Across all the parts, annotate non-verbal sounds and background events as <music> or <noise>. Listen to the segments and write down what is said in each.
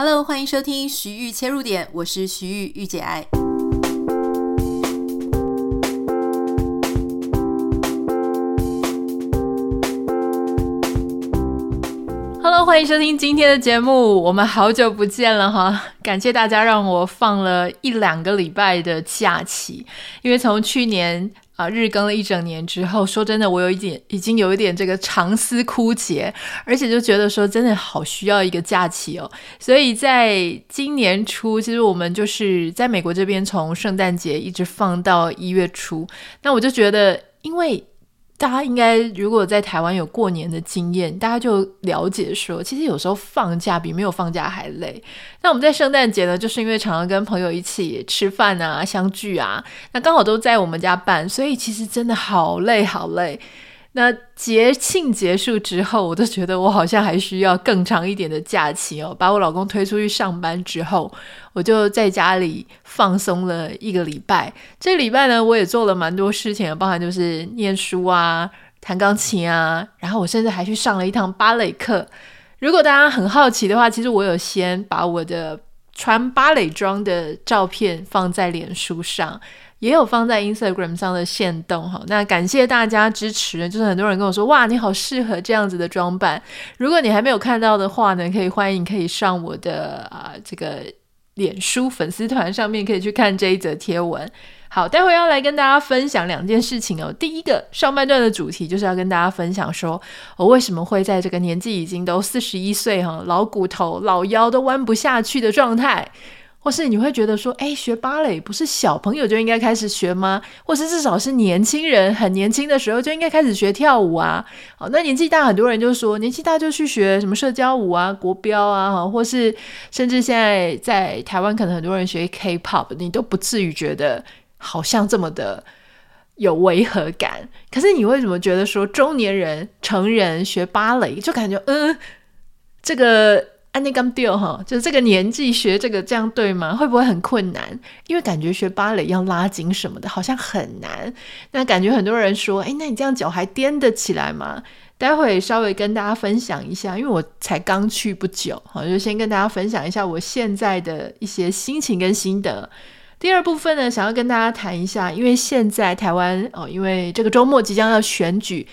Hello，欢迎收听徐玉切入点，我是徐玉玉姐爱。Hello，欢迎收听今天的节目，我们好久不见了哈，<laughs> 感谢大家让我放了一两个礼拜的假期，因为从去年。啊，日更了一整年之后，说真的，我有一点已经有一点这个长思枯竭，而且就觉得说真的好需要一个假期哦。所以在今年初，其实我们就是在美国这边从圣诞节一直放到一月初，那我就觉得，因为。大家应该如果在台湾有过年的经验，大家就了解说，其实有时候放假比没有放假还累。那我们在圣诞节呢，就是因为常常跟朋友一起吃饭啊、相聚啊，那刚好都在我们家办，所以其实真的好累好累。那节庆结束之后，我都觉得我好像还需要更长一点的假期哦。把我老公推出去上班之后，我就在家里放松了一个礼拜。这礼拜呢，我也做了蛮多事情，包含就是念书啊、弹钢琴啊，然后我甚至还去上了一堂芭蕾课。如果大家很好奇的话，其实我有先把我的穿芭蕾装的照片放在脸书上。也有放在 Instagram 上的线动哈，那感谢大家支持，就是很多人跟我说，哇，你好适合这样子的装扮。如果你还没有看到的话呢，可以欢迎可以上我的啊、这个脸书粉丝团上面可以去看这一则贴文。好，待会要来跟大家分享两件事情哦。第一个上半段的主题就是要跟大家分享说，我为什么会在这个年纪已经都四十一岁哈，老骨头、老腰都弯不下去的状态。或是你会觉得说，哎，学芭蕾不是小朋友就应该开始学吗？或是至少是年轻人很年轻的时候就应该开始学跳舞啊？好，那年纪大很多人就说，年纪大就去学什么社交舞啊、国标啊，或是甚至现在在台湾可能很多人学 K-pop，你都不至于觉得好像这么的有违和感。可是你为什么觉得说中年人、成人学芭蕾就感觉，嗯，这个？安妮刚丢哈，就是这个年纪学这个这样对吗？会不会很困难？因为感觉学芭蕾要拉筋什么的，好像很难。那感觉很多人说，哎，那你这样脚还颠得起来吗？待会稍微跟大家分享一下，因为我才刚去不久，好，就先跟大家分享一下我现在的一些心情跟心得。第二部分呢，想要跟大家谈一下，因为现在台湾哦，因为这个周末即将要选举。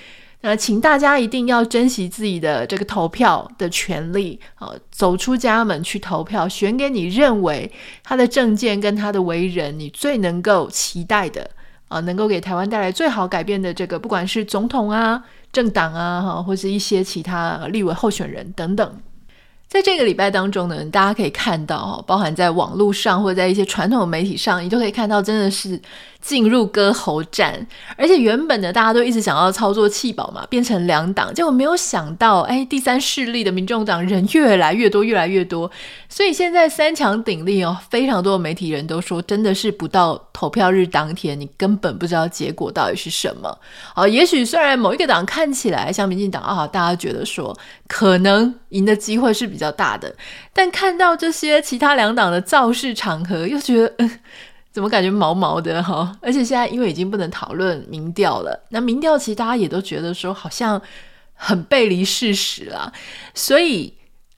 那请大家一定要珍惜自己的这个投票的权利啊，走出家门去投票，选给你认为他的政见跟他的为人你最能够期待的啊，能够给台湾带来最好改变的这个，不管是总统啊、政党啊，哈，或是一些其他立委候选人等等。在这个礼拜当中呢，大家可以看到，包含在网络上或者在一些传统媒体上，你都可以看到，真的是。进入割喉战，而且原本呢，大家都一直想要操作弃保嘛，变成两党，结果没有想到，哎，第三势力的民众党人越来越多，越来越多，所以现在三强鼎立哦，非常多的媒体人都说，真的是不到投票日当天，你根本不知道结果到底是什么。好，也许虽然某一个党看起来像民进党啊，大家觉得说可能赢的机会是比较大的，但看到这些其他两党的造势场合，又觉得。怎么感觉毛毛的哈？而且现在因为已经不能讨论民调了，那民调其实大家也都觉得说好像很背离事实啦，所以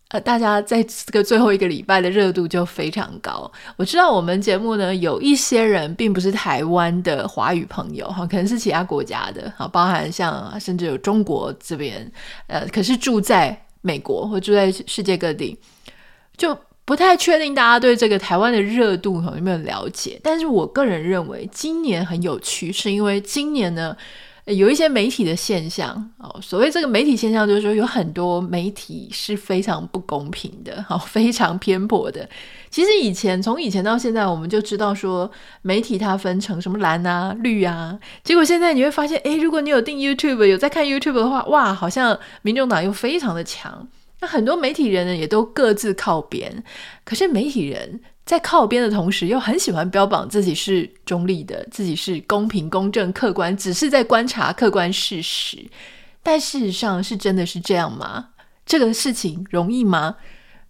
呃，大家在这个最后一个礼拜的热度就非常高。我知道我们节目呢，有一些人并不是台湾的华语朋友哈，可能是其他国家的哈，包含像甚至有中国这边，呃，可是住在美国或住在世界各地，就。不太确定大家对这个台湾的热度有没有了解，但是我个人认为今年很有趣，是因为今年呢有一些媒体的现象哦。所谓这个媒体现象，就是说有很多媒体是非常不公平的，好，非常偏颇的。其实以前从以前到现在，我们就知道说媒体它分成什么蓝啊、绿啊。结果现在你会发现，诶，如果你有订 YouTube，有在看 YouTube 的话，哇，好像民众党又非常的强。那很多媒体人呢，也都各自靠边。可是媒体人在靠边的同时，又很喜欢标榜自己是中立的，自己是公平、公正、客观，只是在观察客观事实。但事实上是真的是这样吗？这个事情容易吗？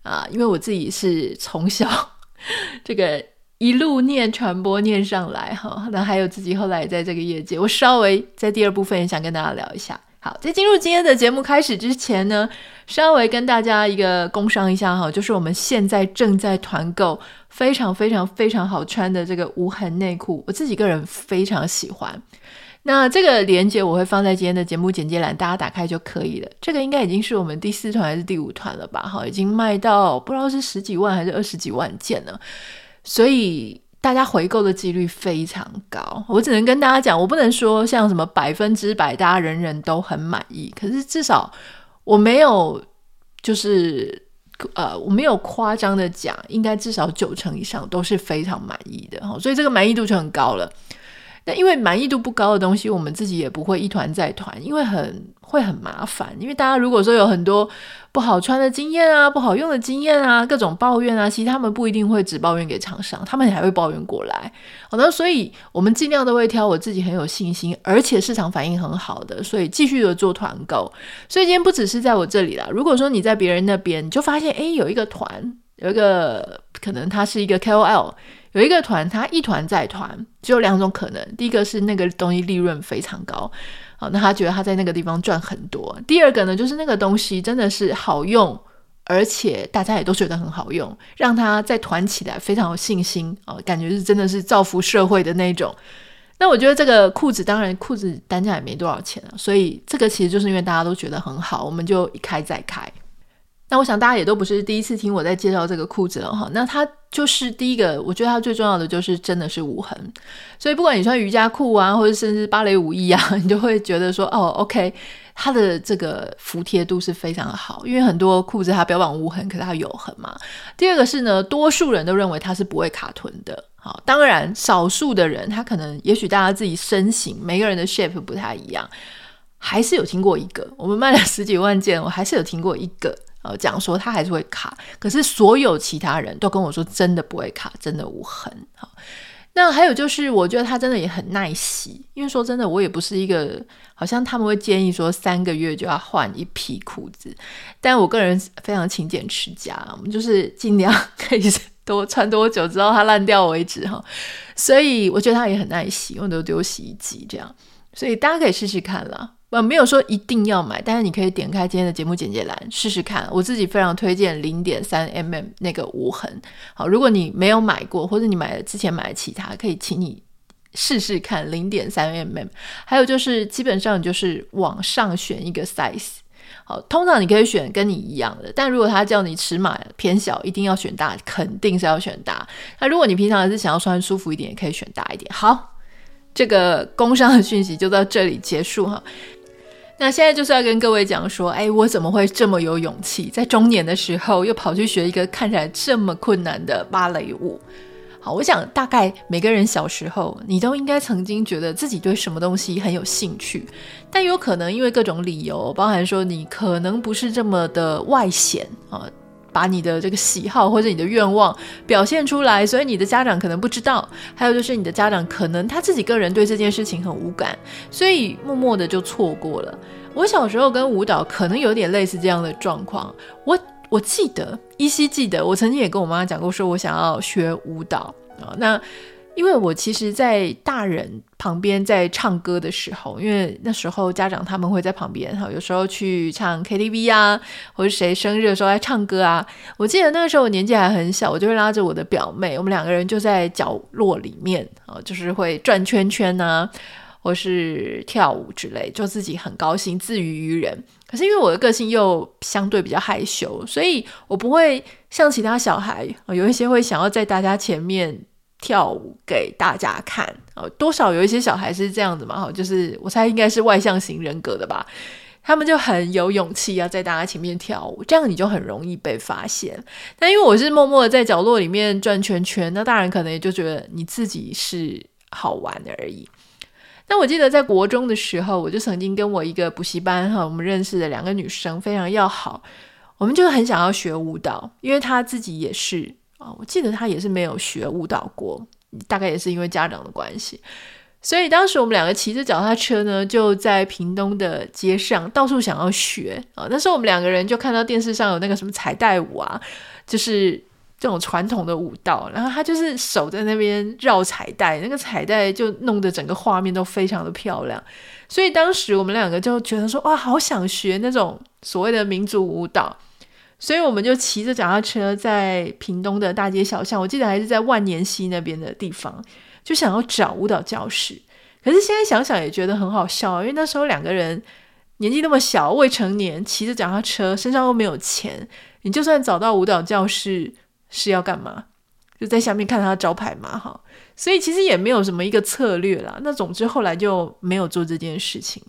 啊，因为我自己是从小 <laughs> 这个一路念传播念上来哈，那还有自己后来在这个业界。我稍微在第二部分也想跟大家聊一下。好，在进入今天的节目开始之前呢，稍微跟大家一个工商一下哈，就是我们现在正在团购非常非常非常好穿的这个无痕内裤，我自己个人非常喜欢。那这个链接我会放在今天的节目简介栏，大家打开就可以了。这个应该已经是我们第四团还是第五团了吧？哈，已经卖到不知道是十几万还是二十几万件了，所以大家回购的几率非常高。我只能跟大家讲，我不能说像什么百分之百大家人人都很满意，可是至少我没有就是呃我没有夸张的讲，应该至少九成以上都是非常满意的。所以这个满意度就很高了。那因为满意度不高的东西，我们自己也不会一团再团，因为很会很麻烦。因为大家如果说有很多不好穿的经验啊、不好用的经验啊、各种抱怨啊，其实他们不一定会只抱怨给厂商，他们还会抱怨过来。好，那所以我们尽量都会挑我自己很有信心，而且市场反应很好的，所以继续的做团购。所以今天不只是在我这里啦，如果说你在别人那边，你就发现诶，有一个团，有一个可能他是一个 KOL。有一个团，他一团再团，只有两种可能。第一个是那个东西利润非常高，好，那他觉得他在那个地方赚很多。第二个呢，就是那个东西真的是好用，而且大家也都觉得很好用，让他再团起来非常有信心啊，感觉是真的是造福社会的那种。那我觉得这个裤子，当然裤子单价也没多少钱啊，所以这个其实就是因为大家都觉得很好，我们就一开再开。那我想大家也都不是第一次听我在介绍这个裤子了哈。那它就是第一个，我觉得它最重要的就是真的是无痕。所以不管你穿瑜伽裤啊，或者甚至芭蕾舞衣啊，<laughs> 你就会觉得说哦，OK，它的这个服帖度是非常好。因为很多裤子它标榜无痕，可是它有痕嘛。第二个是呢，多数人都认为它是不会卡臀的。好，当然少数的人他可能，也许大家自己身形每个人的 shape 不太一样，还是有听过一个。我们卖了十几万件，我还是有听过一个。呃，讲说它还是会卡，可是所有其他人都跟我说真的不会卡，真的无痕。好，那还有就是，我觉得它真的也很耐洗，因为说真的，我也不是一个，好像他们会建议说三个月就要换一批裤子，但我个人非常勤俭持家，我们就是尽量 <laughs> 可以多穿多久，直到它烂掉为止哈。所以我觉得它也很耐洗，我都丢洗衣机这样，所以大家可以试试看啦。我没有说一定要买，但是你可以点开今天的节目简介栏试试看。我自己非常推荐零点三 mm 那个无痕。好，如果你没有买过，或者你买了之前买了其他，可以请你试试看零点三 mm。还有就是基本上你就是往上选一个 size。好，通常你可以选跟你一样的，但如果他叫你尺码偏小，一定要选大，肯定是要选大。那如果你平常还是想要穿舒服一点，也可以选大一点。好，这个工商的讯息就到这里结束哈。那现在就是要跟各位讲说，哎，我怎么会这么有勇气，在中年的时候又跑去学一个看起来这么困难的芭蕾舞？好，我想大概每个人小时候，你都应该曾经觉得自己对什么东西很有兴趣，但有可能因为各种理由，包含说你可能不是这么的外显啊。把你的这个喜好或者你的愿望表现出来，所以你的家长可能不知道。还有就是你的家长可能他自己个人对这件事情很无感，所以默默的就错过了。我小时候跟舞蹈可能有点类似这样的状况。我我记得依稀记得，我曾经也跟我妈妈讲过，说我想要学舞蹈啊。那因为我其实，在大人旁边在唱歌的时候，因为那时候家长他们会在旁边哈，有时候去唱 KTV 啊，或者谁生日的时候来唱歌啊。我记得那个时候我年纪还很小，我就会拉着我的表妹，我们两个人就在角落里面啊，就是会转圈圈啊，或是跳舞之类，就自己很高兴，自娱于人。可是因为我的个性又相对比较害羞，所以我不会像其他小孩，有一些会想要在大家前面。跳舞给大家看啊，多少有一些小孩是这样子嘛，哈，就是我猜应该是外向型人格的吧，他们就很有勇气要在大家前面跳舞，这样你就很容易被发现。但因为我是默默的在角落里面转圈圈，那大人可能也就觉得你自己是好玩的而已。那我记得在国中的时候，我就曾经跟我一个补习班哈，我们认识的两个女生非常要好，我们就很想要学舞蹈，因为她自己也是。啊、我记得他也是没有学舞蹈过，大概也是因为家长的关系，所以当时我们两个骑着脚踏车呢，就在屏东的街上到处想要学啊。那时候我们两个人就看到电视上有那个什么彩带舞啊，就是这种传统的舞蹈，然后他就是手在那边绕彩带，那个彩带就弄得整个画面都非常的漂亮。所以当时我们两个就觉得说，哇，好想学那种所谓的民族舞蹈。所以我们就骑着脚踏车在屏东的大街小巷，我记得还是在万年溪那边的地方，就想要找舞蹈教室。可是现在想想也觉得很好笑，因为那时候两个人年纪那么小，未成年，骑着脚踏车，身上又没有钱，你就算找到舞蹈教室是要干嘛？就在下面看他的招牌嘛，哈。所以其实也没有什么一个策略啦。那总之后来就没有做这件事情。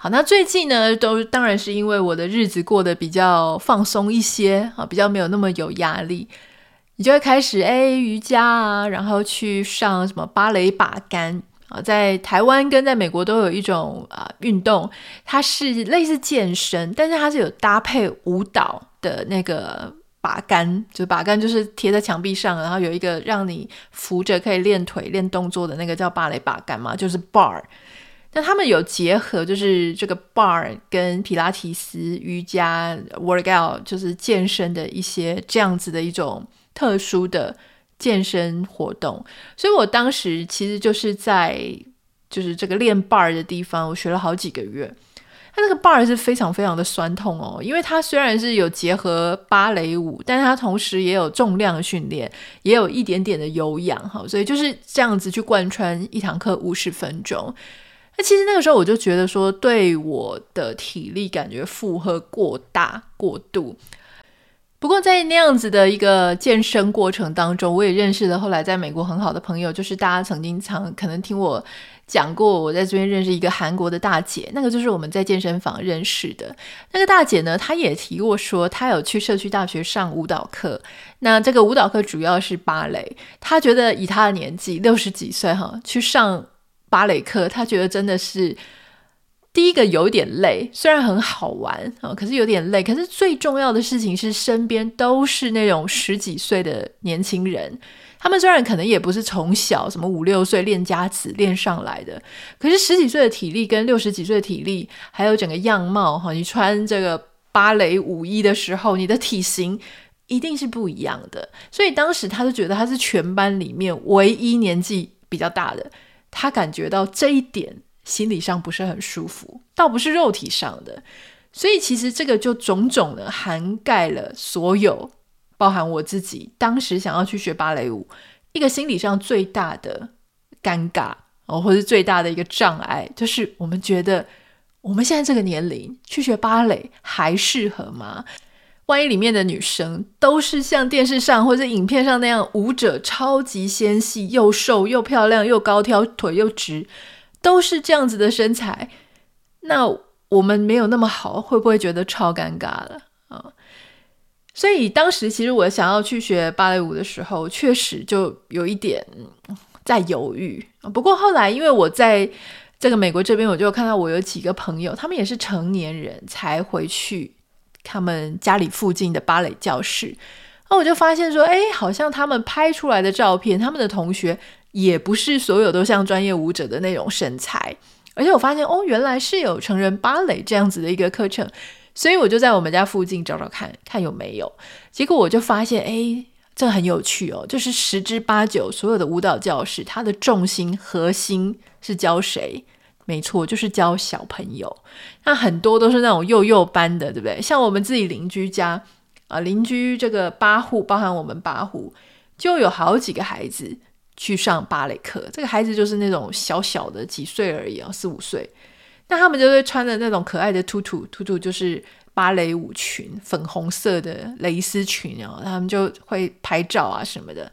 好，那最近呢，都当然是因为我的日子过得比较放松一些啊，比较没有那么有压力，你就会开始哎瑜伽啊，然后去上什么芭蕾把杆啊，在台湾跟在美国都有一种啊运动，它是类似健身，但是它是有搭配舞蹈的那个把杆，就把杆就是贴在墙壁上，然后有一个让你扶着可以练腿练动作的那个叫芭蕾把杆嘛，就是 bar。那他们有结合，就是这个 bar 跟皮拉提斯、瑜伽、workout，就是健身的一些这样子的一种特殊的健身活动。所以我当时其实就是在就是这个练 bar 的地方，我学了好几个月。它那个 bar 是非常非常的酸痛哦，因为它虽然是有结合芭蕾舞，但是它同时也有重量训练，也有一点点的有氧哈，所以就是这样子去贯穿一堂课五十分钟。那其实那个时候我就觉得说，对我的体力感觉负荷过大过度。不过在那样子的一个健身过程当中，我也认识了后来在美国很好的朋友，就是大家曾经常可能听我讲过，我在这边认识一个韩国的大姐，那个就是我们在健身房认识的那个大姐呢，她也提过说，她有去社区大学上舞蹈课，那这个舞蹈课主要是芭蕾，她觉得以她的年纪六十几岁哈，去上。芭蕾课，他觉得真的是第一个有点累，虽然很好玩啊，可是有点累。可是最重要的事情是，身边都是那种十几岁的年轻人，他们虽然可能也不是从小什么五六岁练家子练上来的，可是十几岁的体力跟六十几岁的体力，还有整个样貌哈，你穿这个芭蕾舞衣的时候，你的体型一定是不一样的。所以当时他就觉得他是全班里面唯一年纪比较大的。他感觉到这一点，心理上不是很舒服，倒不是肉体上的。所以其实这个就种种的涵盖了所有，包含我自己当时想要去学芭蕾舞，一个心理上最大的尴尬哦，或是最大的一个障碍，就是我们觉得我们现在这个年龄去学芭蕾还适合吗？万一里面的女生都是像电视上或者影片上那样舞者，超级纤细，又瘦又漂亮又高挑，腿又直，都是这样子的身材，那我们没有那么好，会不会觉得超尴尬了啊？所以当时其实我想要去学芭蕾舞的时候，确实就有一点在犹豫。不过后来，因为我在这个美国这边，我就看到我有几个朋友，他们也是成年人才回去。他们家里附近的芭蕾教室，那我就发现说，哎，好像他们拍出来的照片，他们的同学也不是所有都像专业舞者的那种身材，而且我发现，哦，原来是有成人芭蕾这样子的一个课程，所以我就在我们家附近找找看看有没有，结果我就发现，哎，这很有趣哦，就是十之八九所有的舞蹈教室，它的重心核心是教谁？没错，就是教小朋友。那很多都是那种幼幼班的，对不对？像我们自己邻居家啊、邻居这个八户，包含我们八户，就有好几个孩子去上芭蕾课。这个孩子就是那种小小的，几岁而已啊，四五岁。那他们就会穿的那种可爱的兔兔，兔兔就是芭蕾舞裙，粉红色的蕾丝裙啊，他们就会拍照啊什么的。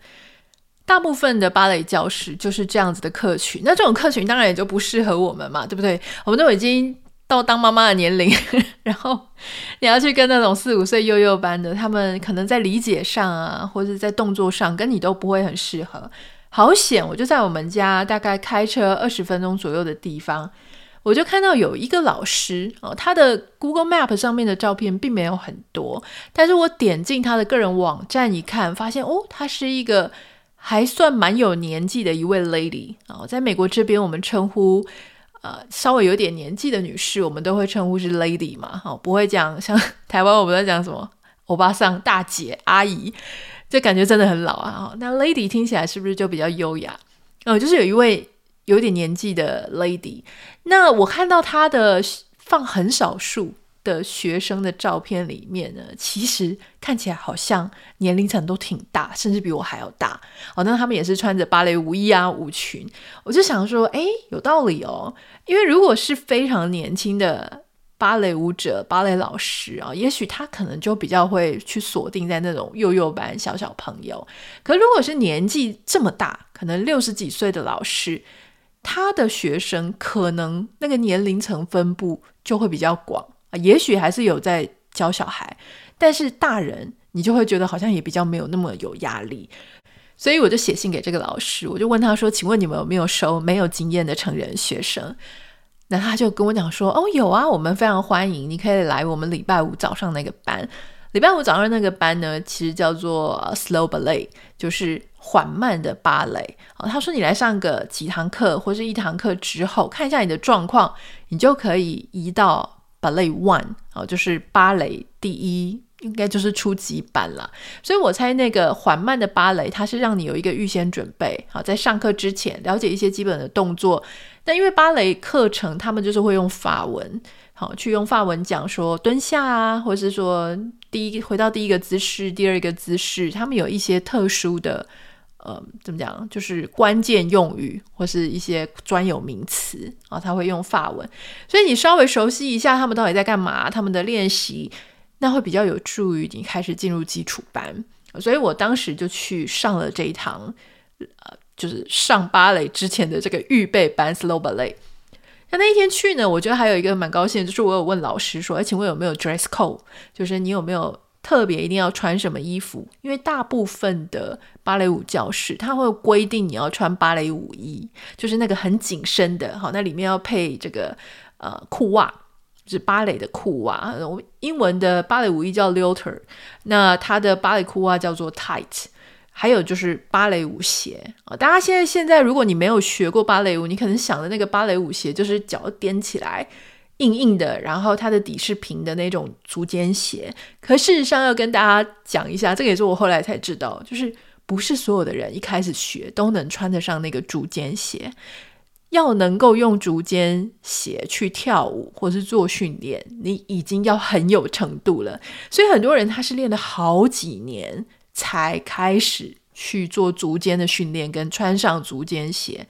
大部分的芭蕾教室就是这样子的客群，那这种客群当然也就不适合我们嘛，对不对？我们都已经到当妈妈的年龄，<laughs> 然后你要去跟那种四五岁幼幼班的，他们可能在理解上啊，或者在动作上跟你都不会很适合。好险，我就在我们家大概开车二十分钟左右的地方，我就看到有一个老师哦，他的 Google Map 上面的照片并没有很多，但是我点进他的个人网站一看，发现哦，他是一个。还算蛮有年纪的一位 lady 啊，在美国这边，我们称呼呃稍微有点年纪的女士，我们都会称呼是 lady 嘛，哈，不会讲像 <laughs> 台湾我们在讲什么欧巴桑、大姐、阿姨，这感觉真的很老啊。那 lady 听起来是不是就比较优雅？哦，就是有一位有点年纪的 lady。那我看到她的放很少数的学生的照片里面呢，其实看起来好像年龄层都挺大，甚至比我还要大。哦，那他们也是穿着芭蕾舞衣啊、舞裙。我就想说，诶，有道理哦。因为如果是非常年轻的芭蕾舞者、芭蕾老师啊，也许他可能就比较会去锁定在那种幼幼班小小朋友。可如果是年纪这么大，可能六十几岁的老师，他的学生可能那个年龄层分布就会比较广。也许还是有在教小孩，但是大人你就会觉得好像也比较没有那么有压力，所以我就写信给这个老师，我就问他说：“请问你们有没有收没有经验的成人学生？”那他就跟我讲说：“哦，有啊，我们非常欢迎，你可以来我们礼拜五早上那个班。礼拜五早上那个班呢，其实叫做 Slow Ballet，就是缓慢的芭蕾。哦，他说你来上个几堂课或是一堂课之后，看一下你的状况，你就可以移到。” Ballet One 哦，就是芭蕾第一，应该就是初级班了。所以我猜那个缓慢的芭蕾，它是让你有一个预先准备，好，在上课之前了解一些基本的动作。但因为芭蕾课程，他们就是会用法文，好，去用法文讲说蹲下啊，或者是说第一回到第一个姿势，第二个姿势，他们有一些特殊的。呃，怎么讲？就是关键用语或是一些专有名词啊，他会用法文，所以你稍微熟悉一下他们到底在干嘛，他们的练习，那会比较有助于你开始进入基础班。所以我当时就去上了这一堂，呃，就是上芭蕾之前的这个预备班 Slow Ballet。那那一天去呢，我觉得还有一个蛮高兴，就是我有问老师说，哎，请问有没有 dress code？就是你有没有？特别一定要穿什么衣服？因为大部分的芭蕾舞教室，它会规定你要穿芭蕾舞衣，就是那个很紧身的，好，那里面要配这个呃裤袜，就是芭蕾的裤袜。英文的芭蕾舞衣叫 leotard，那它的芭蕾裤袜叫做 tight。还有就是芭蕾舞鞋啊，大家现在现在如果你没有学过芭蕾舞，你可能想的那个芭蕾舞鞋就是脚踮起来。硬硬的，然后它的底是平的那种足尖鞋。可事实上，要跟大家讲一下，这个也是我后来才知道，就是不是所有的人一开始学都能穿得上那个足尖鞋。要能够用足尖鞋去跳舞或是做训练，你已经要很有程度了。所以很多人他是练了好几年才开始去做足尖的训练跟穿上足尖鞋。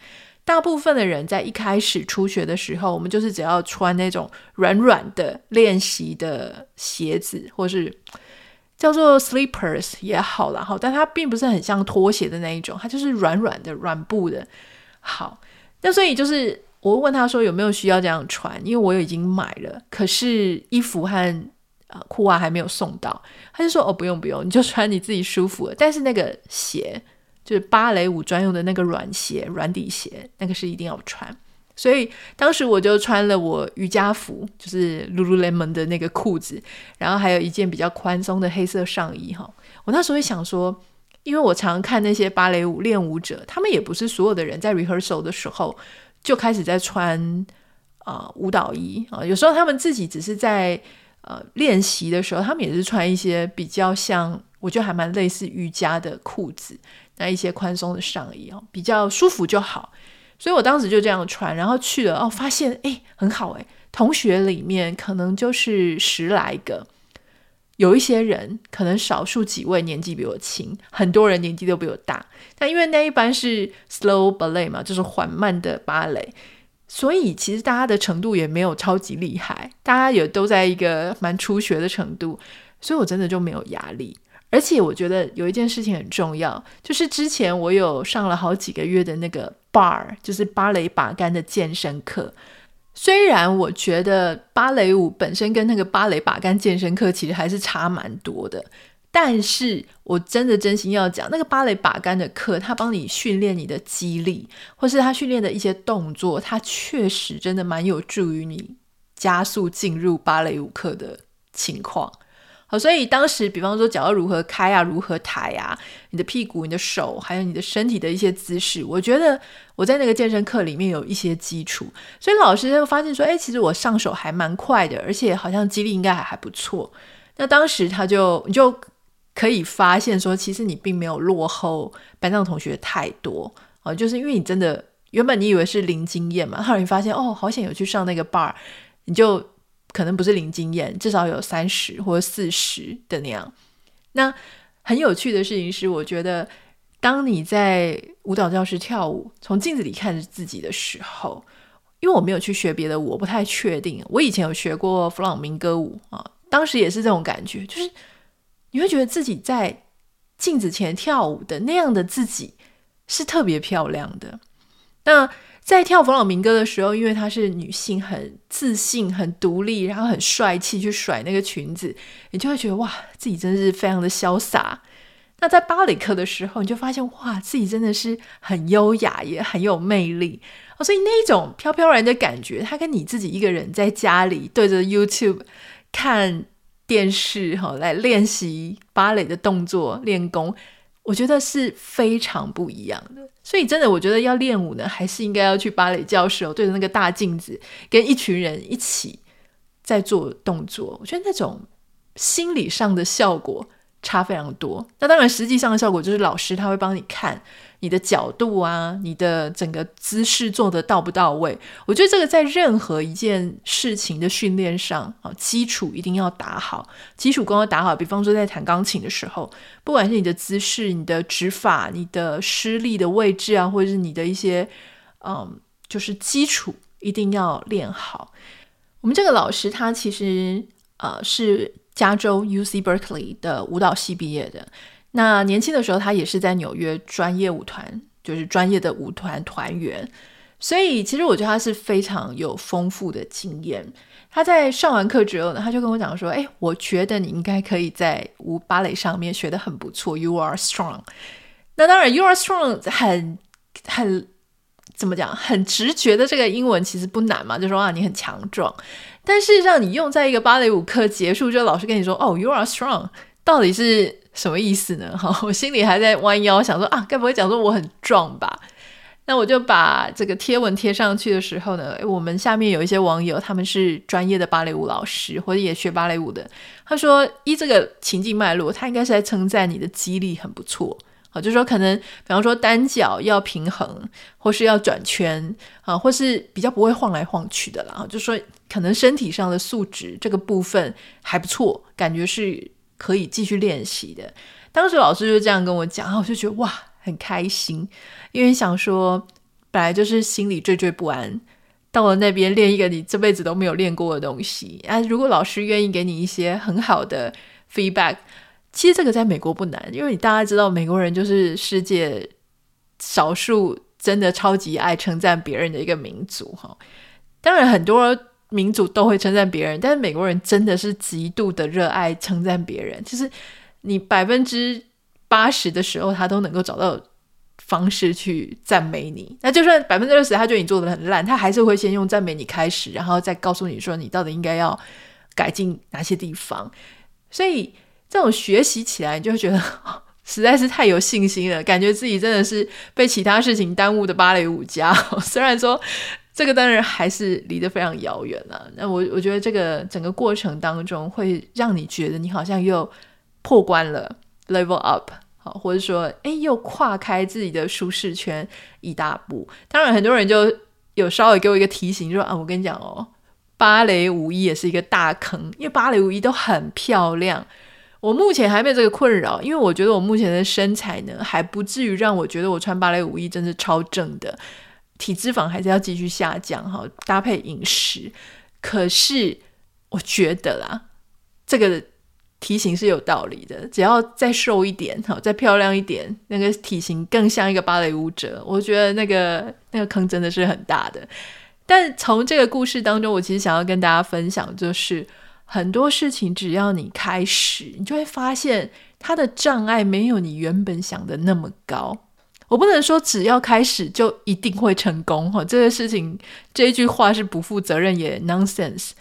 大部分的人在一开始初学的时候，我们就是只要穿那种软软的练习的鞋子，或是叫做 slippers 也好啦，好，但它并不是很像拖鞋的那一种，它就是软软的软布的。好，那所以就是我问他说有没有需要这样穿，因为我已经买了，可是衣服和啊裤袜还没有送到，他就说哦不用不用，你就穿你自己舒服的，但是那个鞋。就是芭蕾舞专用的那个软鞋、软底鞋，那个是一定要穿。所以当时我就穿了我瑜伽服，就是 Lululemon 的那个裤子，然后还有一件比较宽松的黑色上衣。哈，我那时候会想说，因为我常看那些芭蕾舞练舞者，他们也不是所有的人在 rehearsal 的时候就开始在穿啊、舞蹈衣啊，有时候他们自己只是在呃练习的时候，他们也是穿一些比较像，我觉得还蛮类似瑜伽的裤子。那一些宽松的上衣哦，比较舒服就好，所以我当时就这样穿，然后去了哦，发现诶很好诶，同学里面可能就是十来个，有一些人可能少数几位年纪比我轻，很多人年纪都比我大，但因为那一班是 slow ballet 嘛，就是缓慢的芭蕾，所以其实大家的程度也没有超级厉害，大家也都在一个蛮初学的程度，所以我真的就没有压力。而且我觉得有一件事情很重要，就是之前我有上了好几个月的那个 bar，就是芭蕾把杆的健身课。虽然我觉得芭蕾舞本身跟那个芭蕾把杆健身课其实还是差蛮多的，但是我真的真心要讲，那个芭蕾把杆的课，它帮你训练你的肌力，或是它训练的一些动作，它确实真的蛮有助于你加速进入芭蕾舞课的情况。好，所以当时，比方说脚要如何开啊，如何抬啊，你的屁股、你的手，还有你的身体的一些姿势，我觉得我在那个健身课里面有一些基础，所以老师就发现说，哎，其实我上手还蛮快的，而且好像肌力应该还还不错。那当时他就你就可以发现说，其实你并没有落后班上同学太多啊，就是因为你真的原本你以为是零经验嘛，后来你发现哦，好险有去上那个 bar，你就可能不是零经验，至少有三十或者四十的那样。那很有趣的事情是，我觉得当你在舞蹈教室跳舞，从镜子里看着自己的时候，因为我没有去学别的舞，我不太确定。我以前有学过弗朗明哥舞啊，当时也是这种感觉，就是。你会觉得自己在镜子前跳舞的那样的自己是特别漂亮的。那在跳弗朗明哥的时候，因为她是女性，很自信、很独立，然后很帅气，去甩那个裙子，你就会觉得哇，自己真的是非常的潇洒。那在芭蕾课的时候，你就发现哇，自己真的是很优雅，也很有魅力。哦，所以那种飘飘然的感觉，它跟你自己一个人在家里对着 YouTube 看。电视哈，来练习芭蕾的动作练功，我觉得是非常不一样的。所以真的，我觉得要练舞呢，还是应该要去芭蕾教室哦，对着那个大镜子，跟一群人一起在做动作。我觉得那种心理上的效果差非常多。那当然，实际上的效果就是老师他会帮你看。你的角度啊，你的整个姿势做得到不到位？我觉得这个在任何一件事情的训练上啊，基础一定要打好，基础功要打好。比方说在弹钢琴的时候，不管是你的姿势、你的指法、你的施力的位置啊，或者是你的一些嗯，就是基础一定要练好。我们这个老师他其实呃是加州 UC Berkeley 的舞蹈系毕业的。那年轻的时候，他也是在纽约专业舞团，就是专业的舞团团员，所以其实我觉得他是非常有丰富的经验。他在上完课之后呢，他就跟我讲说：“哎，我觉得你应该可以在舞芭蕾上面学得很不错，You are strong。”那当然，You are strong 很很怎么讲，很直觉的这个英文其实不难嘛，就说啊你很强壮。但事实上，你用在一个芭蕾舞课结束之后，老师跟你说：“哦，You are strong。”到底是什么意思呢？<laughs> 哈，我心里还在弯腰想说啊，该不会讲说我很壮吧？那我就把这个贴文贴上去的时候呢，我们下面有一些网友，他们是专业的芭蕾舞老师或者也学芭蕾舞的，他说依这个情境脉络，他应该是在称赞你的肌力很不错。好，就说可能比方说单脚要平衡，或是要转圈啊，或是比较不会晃来晃去的啦。就说可能身体上的素质这个部分还不错，感觉是。可以继续练习的。当时老师就这样跟我讲，然后我就觉得哇，很开心，因为想说本来就是心里惴惴不安，到了那边练一个你这辈子都没有练过的东西。啊，如果老师愿意给你一些很好的 feedback，其实这个在美国不难，因为你大家知道美国人就是世界少数真的超级爱称赞别人的一个民族哈。当然很多。民族都会称赞别人，但是美国人真的是极度的热爱称赞别人。就是你百分之八十的时候，他都能够找到方式去赞美你。那就算百分之二十，他觉得你做的很烂，他还是会先用赞美你开始，然后再告诉你说你到底应该要改进哪些地方。所以这种学习起来，你就会觉得 <laughs> 实在是太有信心了，感觉自己真的是被其他事情耽误的芭蕾舞家。<laughs> 虽然说。这个当然还是离得非常遥远了。那我我觉得这个整个过程当中会让你觉得你好像又破关了，level up，好，或者说哎又跨开自己的舒适圈一大步。当然很多人就有稍微给我一个提醒，就说啊，我跟你讲哦，芭蕾舞衣也是一个大坑，因为芭蕾舞衣都很漂亮。我目前还没有这个困扰，因为我觉得我目前的身材呢还不至于让我觉得我穿芭蕾舞衣真是超正的。体脂肪还是要继续下降哈，搭配饮食。可是我觉得啦，这个体型是有道理的。只要再瘦一点，好，再漂亮一点，那个体型更像一个芭蕾舞者。我觉得那个那个坑真的是很大的。但从这个故事当中，我其实想要跟大家分享，就是很多事情只要你开始，你就会发现它的障碍没有你原本想的那么高。我不能说只要开始就一定会成功哈，这个事情这一句话是不负责任也 nonsense。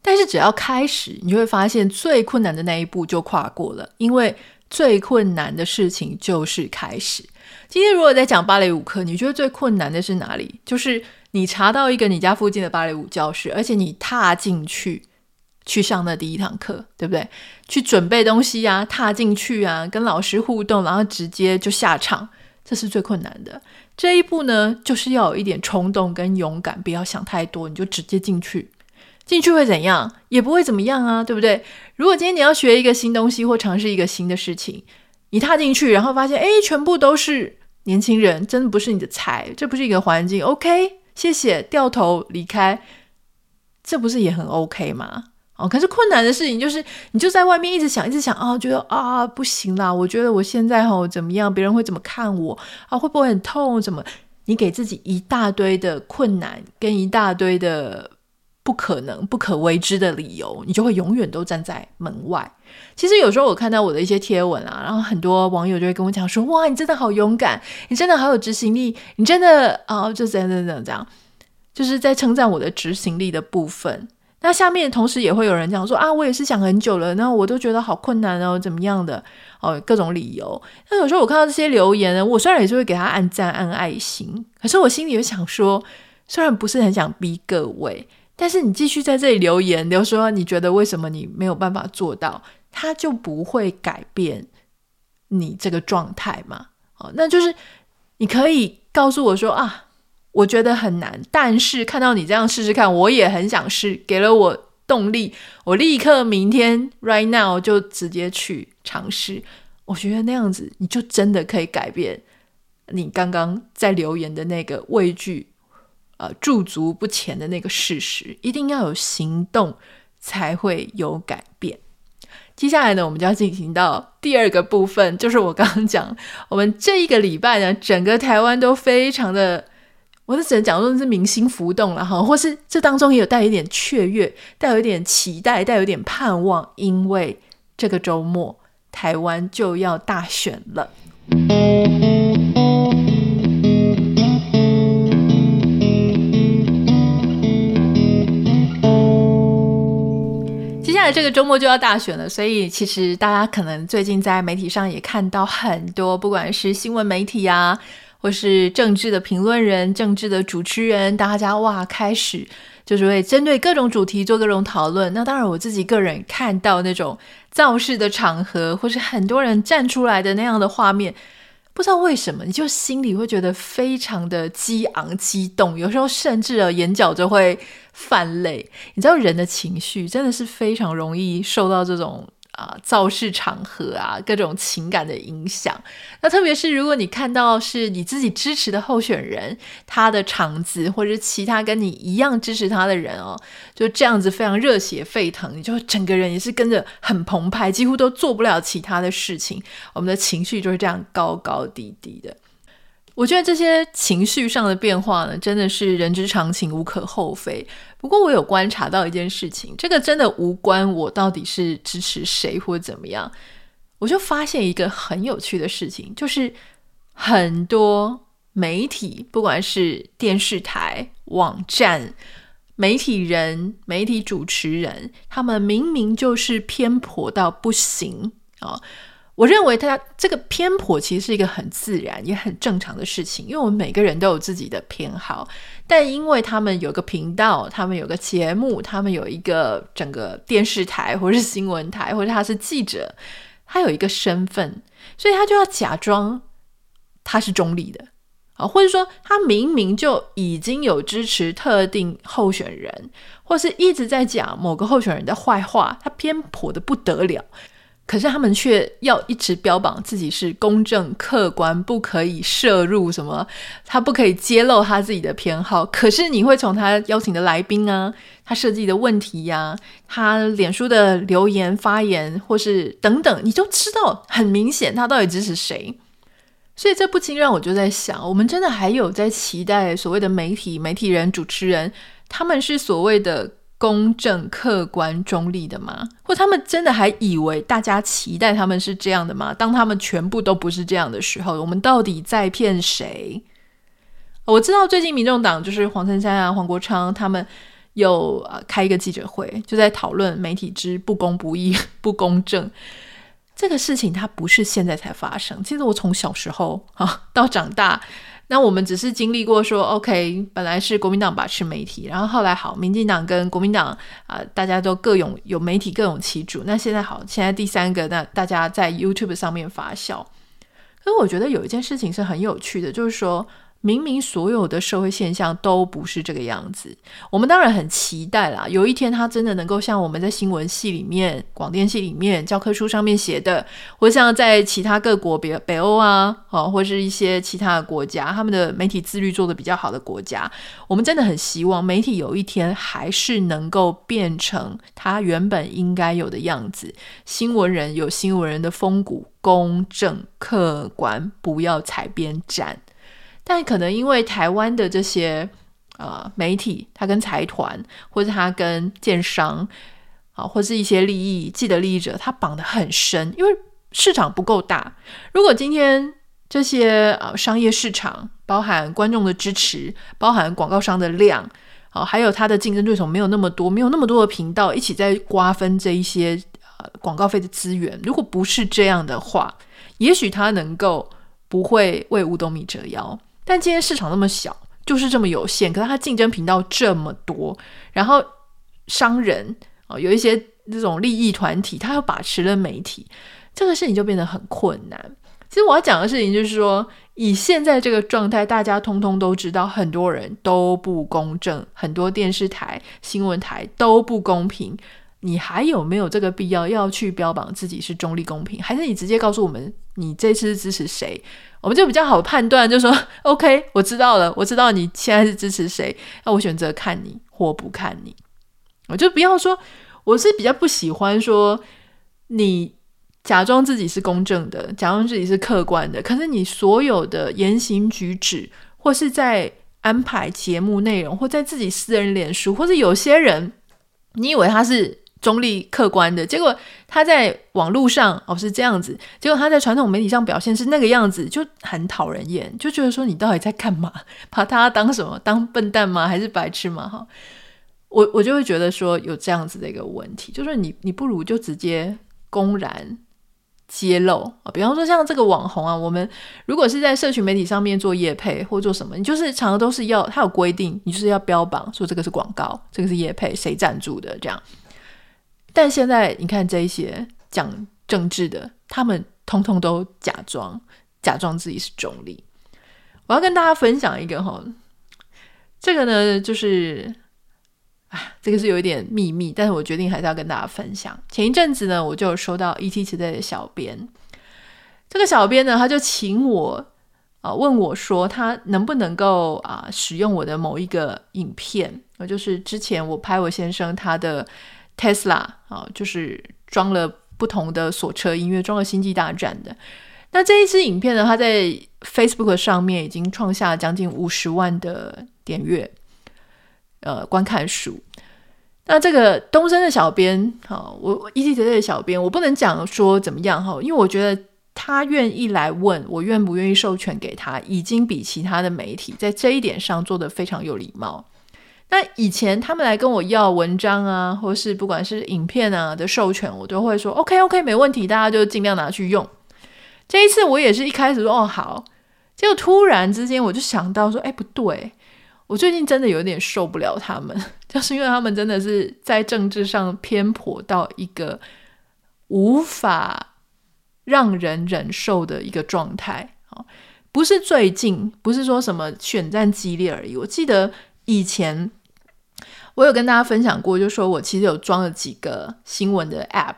但是只要开始，你会发现最困难的那一步就跨过了，因为最困难的事情就是开始。今天如果在讲芭蕾舞课，你觉得最困难的是哪里？就是你查到一个你家附近的芭蕾舞教室，而且你踏进去去上那第一堂课，对不对？去准备东西啊，踏进去啊，跟老师互动，然后直接就下场，这是最困难的。这一步呢，就是要有一点冲动跟勇敢，不要想太多，你就直接进去。进去会怎样？也不会怎么样啊，对不对？如果今天你要学一个新东西或尝试一个新的事情，你踏进去，然后发现，哎，全部都是年轻人，真的不是你的菜，这不是一个环境。OK，谢谢，掉头离开，这不是也很 OK 吗？哦，可是困难的事情就是，你就在外面一直想，一直想啊，觉得啊不行啦，我觉得我现在吼怎么样，别人会怎么看我啊？会不会很痛？怎么？你给自己一大堆的困难跟一大堆的。不可能、不可为之的理由，你就会永远都站在门外。其实有时候我看到我的一些贴文啊，然后很多网友就会跟我讲说：“哇，你真的好勇敢，你真的好有执行力，你真的啊、就这样、这样、这样，这样，就是在称赞我的执行力的部分。”那下面同时也会有人讲说：“啊，我也是想很久了，那我都觉得好困难哦，怎么样的哦，各种理由。”那有时候我看到这些留言呢，我虽然也是会给他按赞、按爱心，可是我心里也想说，虽然不是很想逼各位。但是你继续在这里留言，留说你觉得为什么你没有办法做到，他就不会改变你这个状态嘛？哦，那就是你可以告诉我说啊，我觉得很难，但是看到你这样试试看，我也很想试，给了我动力，我立刻明天 right now 就直接去尝试。我觉得那样子你就真的可以改变你刚刚在留言的那个畏惧。呃，驻足不前的那个事实，一定要有行动才会有改变。接下来呢，我们就要进行到第二个部分，就是我刚刚讲，我们这一个礼拜呢，整个台湾都非常的，我就只能讲说是民心浮动了哈，或是这当中也有带一点雀跃，带有一点期待，带有一点盼望，因为这个周末台湾就要大选了。接下来这个周末就要大选了，所以其实大家可能最近在媒体上也看到很多，不管是新闻媒体啊，或是政治的评论人、政治的主持人，大家哇开始就是会针对各种主题做各种讨论。那当然，我自己个人看到那种造势的场合，或是很多人站出来的那样的画面。不知道为什么，你就心里会觉得非常的激昂、激动，有时候甚至啊眼角就会泛泪。你知道人的情绪真的是非常容易受到这种。啊，造势场合啊，各种情感的影响。那特别是如果你看到是你自己支持的候选人，他的场子，或者是其他跟你一样支持他的人哦，就这样子非常热血沸腾，你就整个人也是跟着很澎湃，几乎都做不了其他的事情。我们的情绪就是这样高高低低的。我觉得这些情绪上的变化呢，真的是人之常情，无可厚非。不过我有观察到一件事情，这个真的无关我到底是支持谁或怎么样。我就发现一个很有趣的事情，就是很多媒体，不管是电视台、网站、媒体人、媒体主持人，他们明明就是偏颇到不行啊。我认为他这个偏颇其实是一个很自然也很正常的事情，因为我们每个人都有自己的偏好，但因为他们有个频道，他们有个节目，他们有一个整个电视台或是新闻台，或者他是记者，他有一个身份，所以他就要假装他是中立的啊，或者说他明明就已经有支持特定候选人，或是一直在讲某个候选人的坏话，他偏颇得不得了。可是他们却要一直标榜自己是公正客观，不可以摄入什么，他不可以揭露他自己的偏好。可是你会从他邀请的来宾啊，他设计的问题呀、他脸书的留言发言，或是等等，你就知道很明显他到底支持谁。所以这不禁让我就在想，我们真的还有在期待所谓的媒体、媒体人、主持人，他们是所谓的。公正、客观、中立的吗？或他们真的还以为大家期待他们是这样的吗？当他们全部都不是这样的时候，我们到底在骗谁？我知道最近民众党就是黄珊珊啊、黄国昌他们有呃开一个记者会，就在讨论媒体之不公不义、<laughs> 不公正这个事情。它不是现在才发生，其实我从小时候啊到长大。那我们只是经历过说，OK，本来是国民党把持媒体，然后后来好，民进党跟国民党啊、大家都各有有媒体各有其主。那现在好，现在第三个，那大家在 YouTube 上面发笑。可是我觉得有一件事情是很有趣的，就是说。明明所有的社会现象都不是这个样子，我们当然很期待啦。有一天，它真的能够像我们在新闻系里面、广电系里面教科书上面写的，或像在其他各国，比如北欧啊，哦，或是一些其他的国家，他们的媒体自律做得比较好的国家，我们真的很希望媒体有一天还是能够变成它原本应该有的样子。新闻人有新闻人的风骨，公正、客观，不要采边站。但可能因为台湾的这些呃媒体，它跟财团或者它跟建商啊，或是一些利益既得利益者，它绑得很深，因为市场不够大。如果今天这些呃商业市场，包含观众的支持，包含广告商的量，啊，还有它的竞争对手没有那么多，没有那么多的频道一起在瓜分这一些呃广告费的资源，如果不是这样的话，也许它能够不会为五斗米折腰。但今天市场那么小，就是这么有限，可是它竞争频道这么多，然后商人啊、有一些这种利益团体，他又把持了媒体，这个事情就变得很困难。其实我要讲的事情就是说，以现在这个状态，大家通通都知道，很多人都不公正，很多电视台、新闻台都不公平。你还有没有这个必要要去标榜自己是中立公平？还是你直接告诉我们，你这次支持谁？我们就比较好判断，就说 OK，我知道了，我知道你现在是支持谁，那我选择看你或不看你。我就不要说，我是比较不喜欢说你假装自己是公正的，假装自己是客观的，可是你所有的言行举止，或是在安排节目内容，或在自己私人脸书，或者有些人，你以为他是。中立客观的结果，他在网络上哦是这样子，结果他在传统媒体上表现是那个样子，就很讨人厌，就觉得说你到底在干嘛？<laughs> 把他当什么？当笨蛋吗？还是白痴吗？哈，我我就会觉得说有这样子的一个问题，就是你你不如就直接公然揭露啊，比方说像这个网红啊，我们如果是在社群媒体上面做业配或做什么，你就是常常都是要他有规定，你就是要标榜说这个是广告，这个是业配，谁赞助的这样。但现在你看这一些讲政治的，他们通通都假装假装自己是中立。我要跟大家分享一个哈，这个呢就是，啊，这个是有一点秘密，但是我决定还是要跟大家分享。前一阵子呢，我就收到 ETC 的小编，这个小编呢，他就请我啊问我说，他能不能够啊使用我的某一个影片，就是之前我拍我先生他的。Tesla 啊，就是装了不同的锁车音乐，装了《星际大战》的。那这一支影片呢，它在 Facebook 上面已经创下了将近五十万的点阅，呃，观看数。那这个东森的小编，好，我 E T T 的小编，我不能讲说怎么样哈，因为我觉得他愿意来问我愿不愿意授权给他，已经比其他的媒体在这一点上做得非常有礼貌。那以前他们来跟我要文章啊，或是不管是影片啊的授权，我都会说 OK OK 没问题，大家就尽量拿去用。这一次我也是一开始说哦好，结果突然之间我就想到说，哎不对，我最近真的有点受不了他们，<laughs> 就是因为他们真的是在政治上偏颇到一个无法让人忍受的一个状态啊，不是最近，不是说什么选战激烈而已，我记得以前。我有跟大家分享过，就说我其实有装了几个新闻的 App，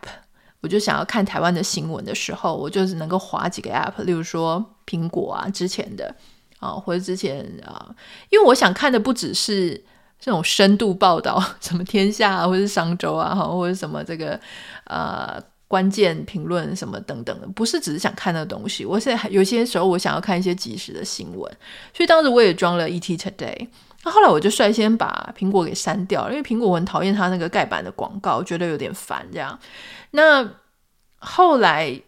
我就想要看台湾的新闻的时候，我就是能够滑几个 App，例如说苹果啊之前的啊，或者之前啊，因为我想看的不只是这种深度报道，<laughs> 什么天下啊，或是商周啊，哈或者什么这个呃关键评论什么等等的，不是只是想看的东西。我现在有些时候我想要看一些即时的新闻，所以当时我也装了 ETtoday。那后来我就率先把苹果给删掉了，因为苹果我很讨厌它那个盖板的广告，觉得有点烦。这样，那后来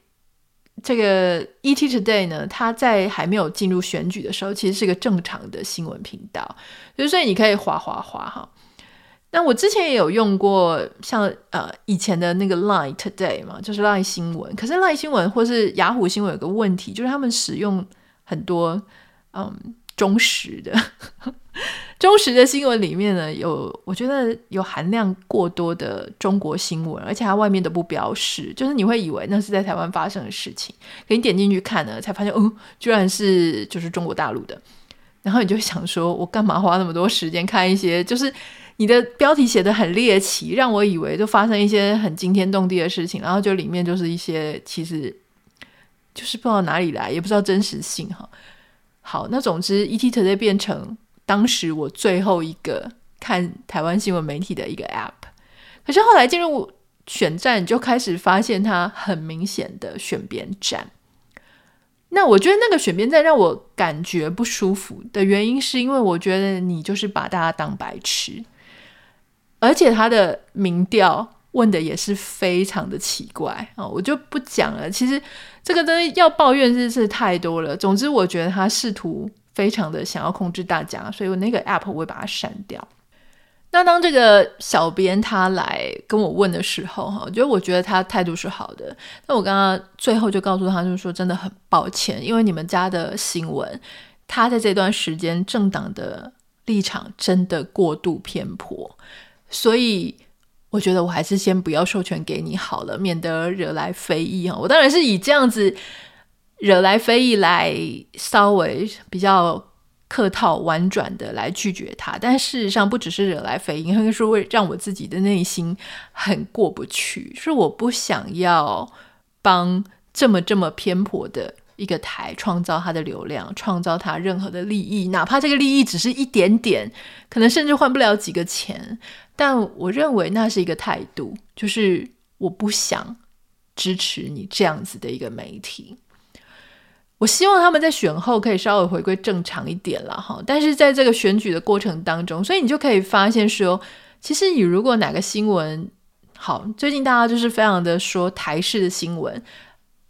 这个 ETtoday 呢，它在还没有进入选举的时候，其实是一个正常的新闻频道，所以你可以滑滑滑哈。那我之前也有用过像呃以前的那个 Line Today 嘛，就是 Line 新闻。可是 Line 新闻或是雅虎新闻有个问题，就是他们使用很多嗯。忠实的。<laughs> 忠实的新闻里面呢，有我觉得有含量过多的中国新闻，而且它外面都不标示，就是你会以为那是在台湾发生的事情，可你点进去看呢，才发现，哦，居然是就是中国大陆的。然后你就想说，我干嘛花那么多时间看一些，就是你的标题写得很猎奇，让我以为就发生一些很惊天动地的事情，然后就里面就是一些其实就是不知道哪里来，也不知道真实性哈。好，那总之，ET Today 变成。当时我最后一个看台湾新闻媒体的一个 App，可是后来进入选战，就开始发现它很明显的选边站。那我觉得那个选边站让我感觉不舒服的原因，是因为我觉得你就是把大家当白痴，而且他的民调问的也是非常的奇怪啊，我就不讲了。其实这个东西要抱怨是是太多了。总之，我觉得他试图。非常的想要控制大家，所以我那个 app 我会把它删掉。那当这个小编他来跟我问的时候，哈，我觉得我觉得他态度是好的。那我刚刚最后就告诉他，就是说真的很抱歉，因为你们家的新闻，他在这段时间政党的立场真的过度偏颇，所以我觉得我还是先不要授权给你好了，免得惹来非议哈。我当然是以这样子。惹来非议来稍微比较客套婉转的来拒绝他，但事实上不只是惹来非议，应该是会让我自己的内心很过不去，是我不想要帮这么这么偏颇的一个台创造他的流量，创造他任何的利益，哪怕这个利益只是一点点，可能甚至换不了几个钱，但我认为那是一个态度，就是我不想支持你这样子的一个媒体。我希望他们在选后可以稍微回归正常一点了哈，但是在这个选举的过程当中，所以你就可以发现说，其实你如果哪个新闻好，最近大家就是非常的说台式的新闻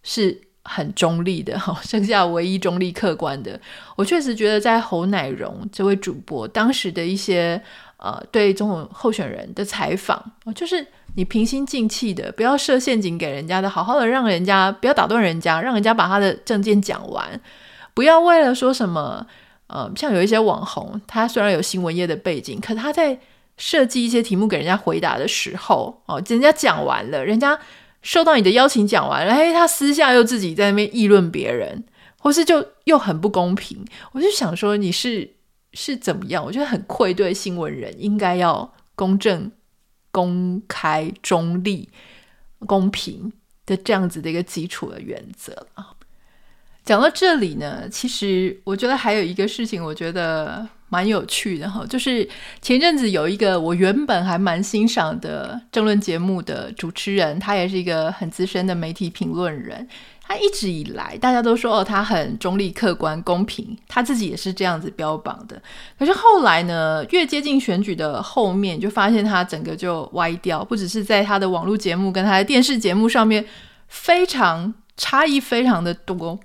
是很中立的哈，<laughs> 剩下唯一中立客观的，我确实觉得在侯乃荣这位主播当时的一些呃对总统候选人的采访，就是。你平心静气的，不要设陷阱给人家的，好好的让人家不要打断人家，让人家把他的证件讲完，不要为了说什么，呃，像有一些网红，他虽然有新闻业的背景，可他在设计一些题目给人家回答的时候，哦，人家讲完了，人家受到你的邀请讲完了，哎，他私下又自己在那边议论别人，或是就又很不公平，我就想说你是是怎么样？我觉得很愧对新闻人，应该要公正。公开、中立、公平的这样子的一个基础的原则啊。讲到这里呢，其实我觉得还有一个事情，我觉得蛮有趣的哈，就是前阵子有一个我原本还蛮欣赏的政论节目的主持人，他也是一个很资深的媒体评论人。他一直以来，大家都说哦，他很中立、客观、公平，他自己也是这样子标榜的。可是后来呢，越接近选举的后面，就发现他整个就歪掉，不只是在他的网络节目跟他的电视节目上面非常差异非常的多。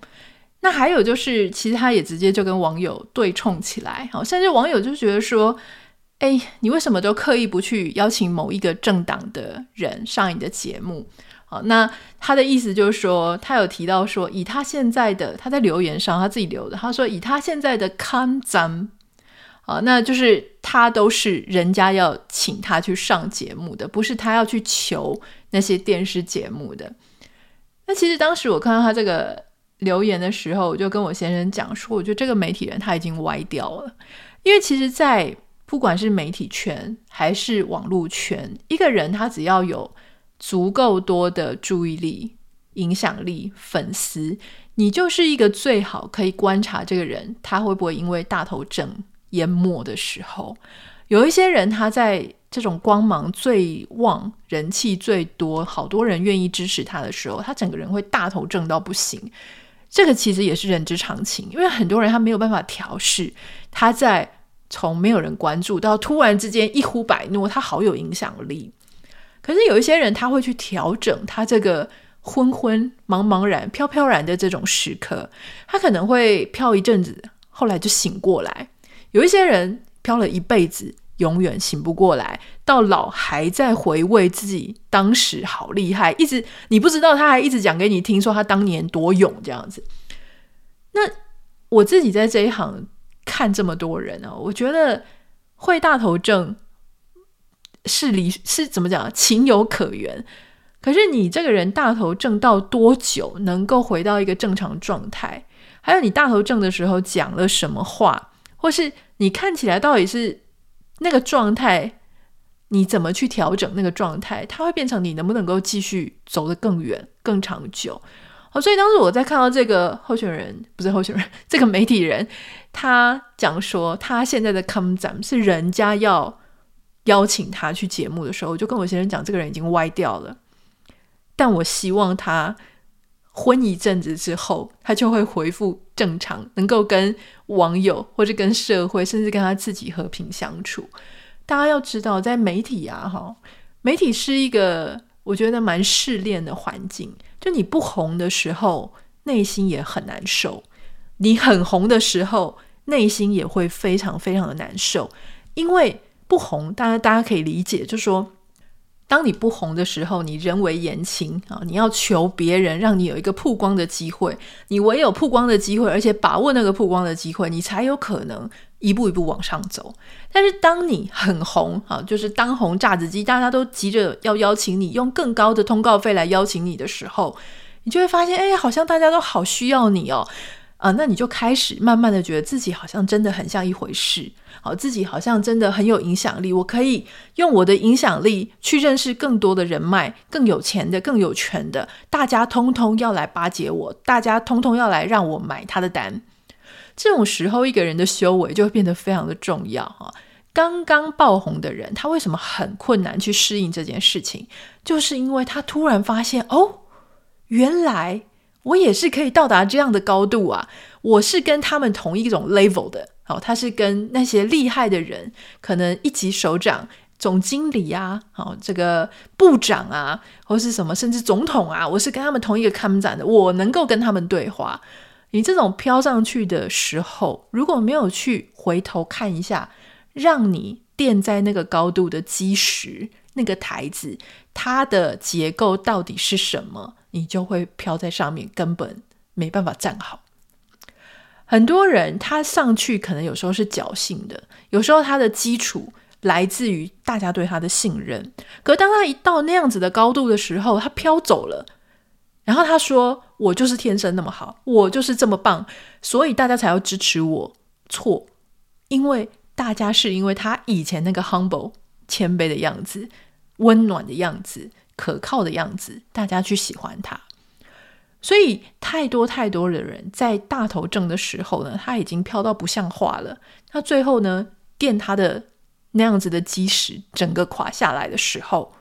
那还有就是，其实他也直接就跟网友对冲起来，好，甚至网友就觉得说，哎，你为什么都刻意不去邀请某一个政党的人上你的节目？好，那他的意思就是说，他有提到说，以他现在的他在留言上他自己留的，他说以他现在的看涨，啊，那就是他都是人家要请他去上节目的，不是他要去求那些电视节目的。那其实当时我看到他这个留言的时候，我就跟我先生讲说，我觉得这个媒体人他已经歪掉了，因为其实，在不管是媒体圈还是网络圈，一个人他只要有。足够多的注意力、影响力、粉丝，你就是一个最好可以观察这个人他会不会因为大头症淹没的时候。有一些人他在这种光芒最旺、人气最多、好多人愿意支持他的时候，他整个人会大头症到不行。这个其实也是人之常情，因为很多人他没有办法调试，他在从没有人关注到突然之间一呼百诺，他好有影响力。可是有一些人他会去调整他这个昏昏茫茫然飘飘然的这种时刻，他可能会飘一阵子，后来就醒过来。有一些人飘了一辈子，永远醒不过来，到老还在回味自己当时好厉害，一直你不知道他还一直讲给你听，说他当年多勇这样子。那我自己在这一行。看这么多人哦，我觉得会大头症是理是怎么讲，情有可原。可是你这个人大头症到多久能够回到一个正常状态？还有你大头症的时候讲了什么话，或是你看起来到底是那个状态？你怎么去调整那个状态？它会变成你能不能够继续走得更远、更长久？好，所以当时我在看到这个候选人，不是候选人，这个媒体人，他讲说他现在的 come down 是人家要邀请他去节目的时候，我就跟我先生讲，这个人已经歪掉了。但我希望他昏一阵子之后，他就会恢复正常，能够跟网友或者跟社会，甚至跟他自己和平相处。大家要知道，在媒体啊，哈，媒体是一个我觉得蛮试炼的环境。就你不红的时候，内心也很难受；你很红的时候，内心也会非常非常的难受。因为不红，大家大家可以理解，就是说。当你不红的时候，你人为言轻啊，你要求别人让你有一个曝光的机会，你唯有曝光的机会，而且把握那个曝光的机会，你才有可能一步一步往上走。但是当你很红啊，就是当红炸子鸡，大家都急着要邀请你，用更高的通告费来邀请你的时候，你就会发现，哎，好像大家都好需要你哦。啊，那你就开始慢慢的觉得自己好像真的很像一回事，好，自己好像真的很有影响力，我可以用我的影响力去认识更多的人脉，更有钱的、更有权的，大家通通要来巴结我，大家通通要来让我买他的单。这种时候，一个人的修为就会变得非常的重要哈。刚刚爆红的人，他为什么很困难去适应这件事情？就是因为他突然发现，哦，原来。我也是可以到达这样的高度啊！我是跟他们同一种 level 的，好，他是跟那些厉害的人，可能一级首长、总经理啊，好，这个部长啊，或是什么，甚至总统啊，我是跟他们同一个看展的，我能够跟他们对话。你这种飘上去的时候，如果没有去回头看一下，让你垫在那个高度的基石，那个台子，它的结构到底是什么？你就会飘在上面，根本没办法站好。很多人他上去可能有时候是侥幸的，有时候他的基础来自于大家对他的信任。可当他一到那样子的高度的时候，他飘走了，然后他说：“我就是天生那么好，我就是这么棒，所以大家才要支持我。”错，因为大家是因为他以前那个 humble 谦卑的样子，温暖的样子。可靠的样子，大家去喜欢他，所以太多太多的人在大头症的时候呢，他已经飘到不像话了。那最后呢，垫他的那样子的基石整个垮下来的时候，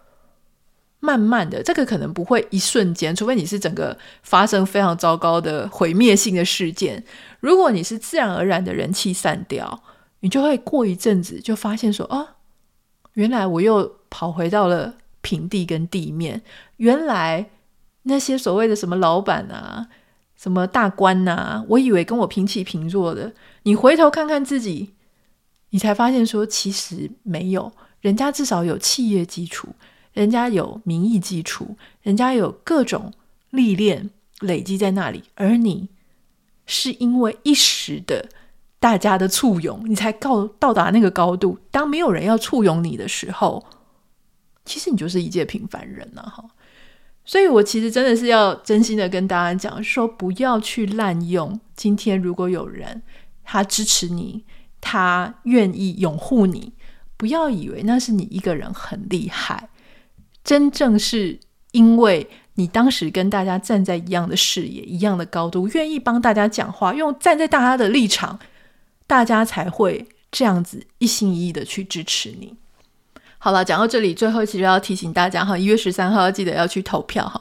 慢慢的，这个可能不会一瞬间，除非你是整个发生非常糟糕的毁灭性的事件。如果你是自然而然的人气散掉，你就会过一阵子就发现说，哦，原来我又跑回到了。平地跟地面，原来那些所谓的什么老板啊、什么大官啊，我以为跟我平起平坐的。你回头看看自己，你才发现说，其实没有。人家至少有企业基础，人家有民意基础，人家有各种历练累积在那里，而你是因为一时的大家的簇拥，你才到到达那个高度。当没有人要簇拥你的时候。其实你就是一介平凡人呐，哈！所以我其实真的是要真心的跟大家讲，说不要去滥用。今天如果有人他支持你，他愿意拥护你，不要以为那是你一个人很厉害，真正是因为你当时跟大家站在一样的视野、一样的高度，愿意帮大家讲话，用站在大家的立场，大家才会这样子一心一意的去支持你。好了，讲到这里，最后其实要提醒大家哈，一月十三号要记得要去投票哈，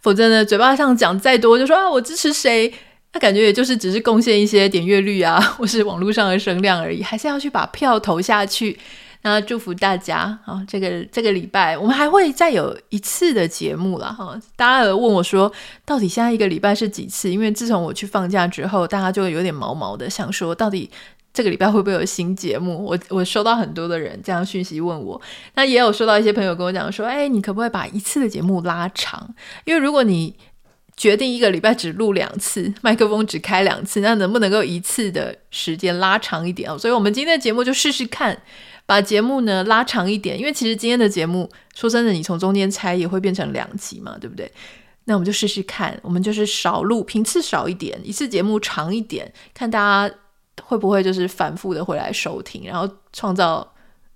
否则呢，嘴巴上讲再多，就说啊我支持谁，那感觉也就是只是贡献一些点阅率啊，<laughs> 或是网络上的声量而已，还是要去把票投下去。那祝福大家啊，这个这个礼拜我们还会再有一次的节目了哈。大家有问我说，到底现在一个礼拜是几次？因为自从我去放假之后，大家就有点毛毛的，想说到底。这个礼拜会不会有新节目？我我收到很多的人这样讯息问我，那也有收到一些朋友跟我讲说，哎，你可不可以把一次的节目拉长？因为如果你决定一个礼拜只录两次，麦克风只开两次，那能不能够一次的时间拉长一点哦？所以我们今天的节目就试试看，把节目呢拉长一点，因为其实今天的节目说真的，你从中间拆也会变成两集嘛，对不对？那我们就试试看，我们就是少录，频次少一点，一次节目长一点，看大家会不会就是反复的回来收听，然后创造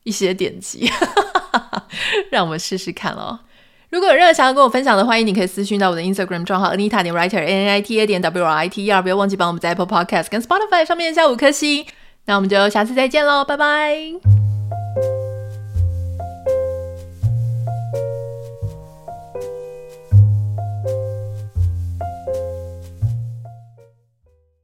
一些点击，<laughs> 让我们试试看哦。如果有任何想要跟我分享的，欢迎你可以私讯到我的 Instagram 账号 Anita 点 Writer N N I T A 点 W R I T E R，不要忘记帮我们在 Apple Podcast 跟 Spotify 上面加五颗星。那我们就下次再见喽，拜拜。